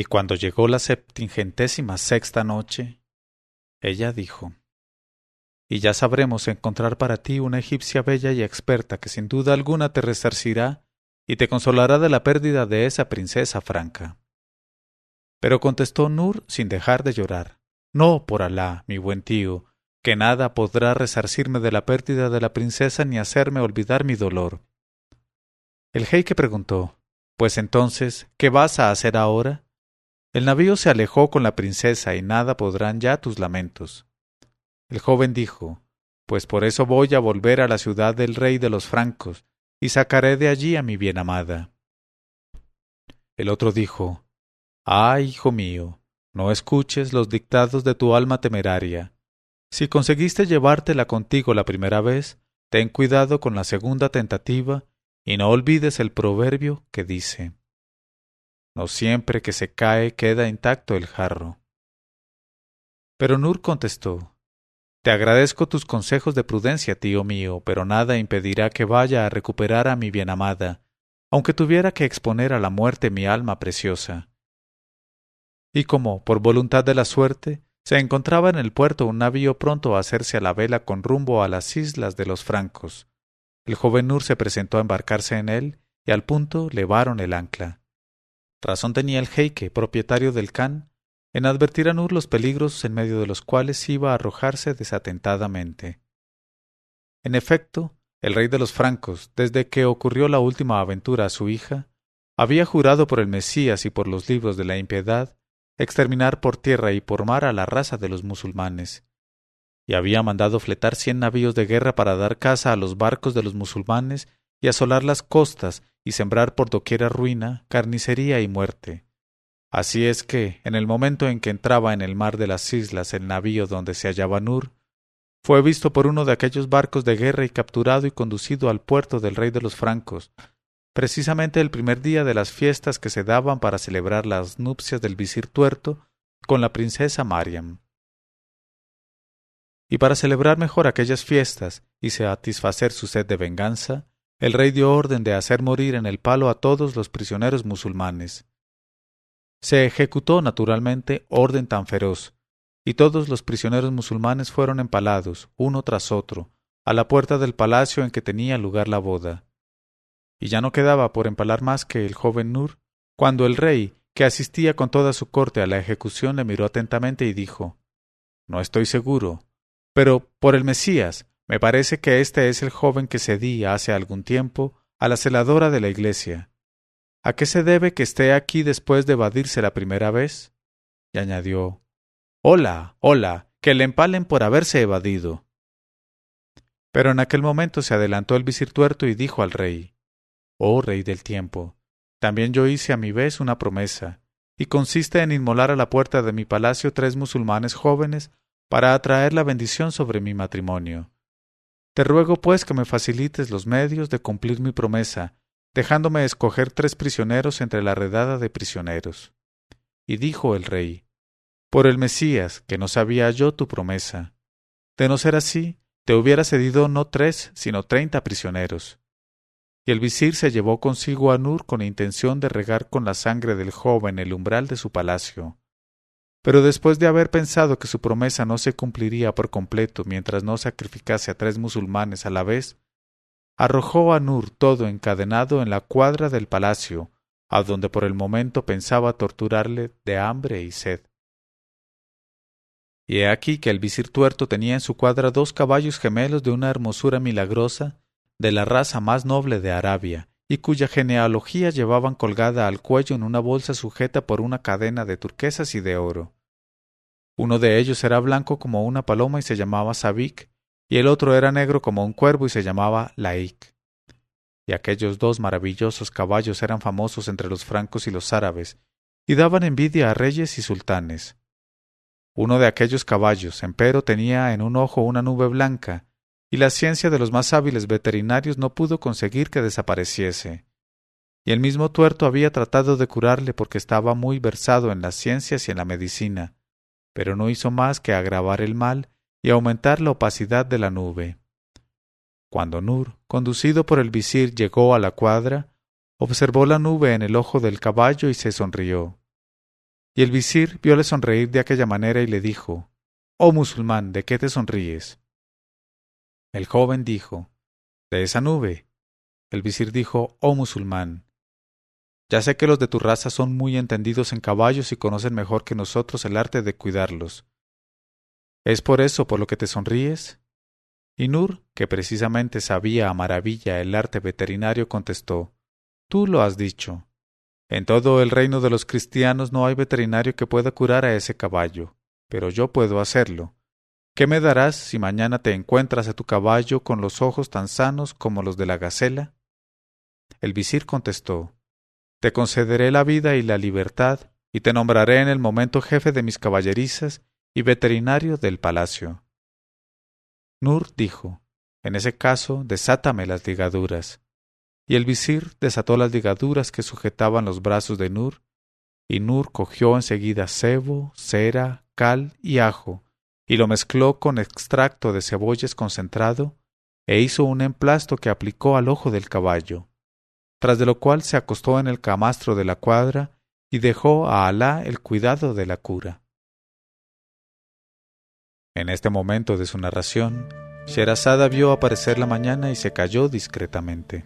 Speaker 1: Y cuando llegó la septingentésima sexta noche, ella dijo, Y ya sabremos encontrar para ti una egipcia bella y experta que sin duda alguna te resarcirá y te consolará de la pérdida de esa princesa franca. Pero contestó Nur sin dejar de llorar, No, por Alá, mi buen tío, que nada podrá resarcirme de la pérdida de la princesa ni hacerme olvidar mi dolor. El jeique preguntó, Pues entonces, ¿qué vas a hacer ahora? El navío se alejó con la princesa y nada podrán ya tus lamentos. El joven dijo, Pues por eso voy a volver a la ciudad del rey de los francos, y sacaré de allí a mi bien amada. El otro dijo, Ah, hijo mío, no escuches los dictados de tu alma temeraria. Si conseguiste llevártela contigo la primera vez, ten cuidado con la segunda tentativa y no olvides el proverbio que dice no siempre que se cae queda intacto el jarro. Pero Nur contestó Te agradezco tus consejos de prudencia, tío mío, pero nada impedirá que vaya a recuperar a mi bien amada, aunque tuviera que exponer a la muerte mi alma preciosa. Y como, por voluntad de la suerte, se encontraba en el puerto un navío pronto a hacerse a la vela con rumbo a las islas de los francos. El joven Nur se presentó a embarcarse en él, y al punto levaron el ancla. Razón tenía el jeique, propietario del can, en advertir a Nur los peligros en medio de los cuales iba a arrojarse desatentadamente. En efecto, el rey de los francos, desde que ocurrió la última aventura a su hija, había jurado por el Mesías y por los libros de la impiedad exterminar por tierra y por mar a la raza de los musulmanes, y había mandado fletar cien navíos de guerra para dar caza a los barcos de los musulmanes y asolar las costas y sembrar por doquiera ruina, carnicería y muerte. Así es que, en el momento en que entraba en el mar de las islas el navío donde se hallaba Nur, fue visto por uno de aquellos barcos de guerra y capturado y conducido al puerto del rey de los francos, precisamente el primer día de las fiestas que se daban para celebrar las nupcias del visir tuerto con la princesa Mariam. Y para celebrar mejor aquellas fiestas y satisfacer su sed de venganza, el rey dio orden de hacer morir en el palo a todos los prisioneros musulmanes. Se ejecutó naturalmente orden tan feroz, y todos los prisioneros musulmanes fueron empalados, uno tras otro, a la puerta del palacio en que tenía lugar la boda y ya no quedaba por empalar más que el joven Nur, cuando el rey, que asistía con toda su corte a la ejecución, le miró atentamente y dijo No estoy seguro, pero por el Mesías, me parece que este es el joven que cedí hace algún tiempo a la celadora de la iglesia. ¿A qué se debe que esté aquí después de evadirse la primera vez? Y añadió Hola, hola, que le empalen por haberse evadido. Pero en aquel momento se adelantó el visir tuerto y dijo al rey oh Rey del tiempo. También yo hice a mi vez una promesa, y consiste en inmolar a la puerta de mi palacio tres musulmanes jóvenes para atraer la bendición sobre mi matrimonio. Te ruego pues que me facilites los medios de cumplir mi promesa, dejándome escoger tres prisioneros entre la redada de prisioneros. Y dijo el rey, Por el Mesías, que no sabía yo tu promesa. De no ser así, te hubiera cedido no tres, sino treinta prisioneros. Y el visir se llevó consigo a Nur con intención de regar con la sangre del joven el umbral de su palacio. Pero después de haber pensado que su promesa no se cumpliría por completo mientras no sacrificase a tres musulmanes a la vez, arrojó a Nur todo encadenado en la cuadra del palacio, a donde por el momento pensaba torturarle de hambre y sed. Y he aquí que el visir tuerto tenía en su cuadra dos caballos gemelos de una hermosura milagrosa de la raza más noble de Arabia, y cuya genealogía llevaban colgada al cuello en una bolsa sujeta por una cadena de turquesas y de oro. Uno de ellos era blanco como una paloma y se llamaba Sabik, y el otro era negro como un cuervo y se llamaba Laik. Y aquellos dos maravillosos caballos eran famosos entre los francos y los árabes, y daban envidia a reyes y sultanes. Uno de aquellos caballos, empero, tenía en un ojo una nube blanca, y la ciencia de los más hábiles veterinarios no pudo conseguir que desapareciese. Y el mismo tuerto había tratado de curarle porque estaba muy versado en las ciencias y en la medicina, pero no hizo más que agravar el mal y aumentar la opacidad de la nube. Cuando Nur, conducido por el visir, llegó a la cuadra, observó la nube en el ojo del caballo y se sonrió. Y el visir vióle sonreír de aquella manera y le dijo Oh musulmán, ¿de qué te sonríes? El joven dijo, De esa nube. El visir dijo, Oh musulmán, ya sé que los de tu raza son muy entendidos en caballos y conocen mejor que nosotros el arte de cuidarlos. ¿Es por eso por lo que te sonríes? Y Nur, que precisamente sabía a maravilla el arte veterinario, contestó, Tú lo has dicho. En todo el reino de los cristianos no hay veterinario que pueda curar a ese caballo, pero yo puedo hacerlo, ¿Qué me darás si mañana te encuentras a tu caballo con los ojos tan sanos como los de la gacela? El visir contestó Te concederé la vida y la libertad, y te nombraré en el momento jefe de mis caballerizas y veterinario del palacio. Nur dijo En ese caso, desátame las ligaduras. Y el visir desató las ligaduras que sujetaban los brazos de Nur, y Nur cogió enseguida cebo, cera, cal y ajo, y lo mezcló con extracto de cebollas concentrado, e hizo un emplasto que aplicó al ojo del caballo, tras de lo cual se acostó en el camastro de la cuadra y dejó a Alá el cuidado de la cura. En este momento de su narración, Sherazada vio aparecer la mañana y se cayó discretamente.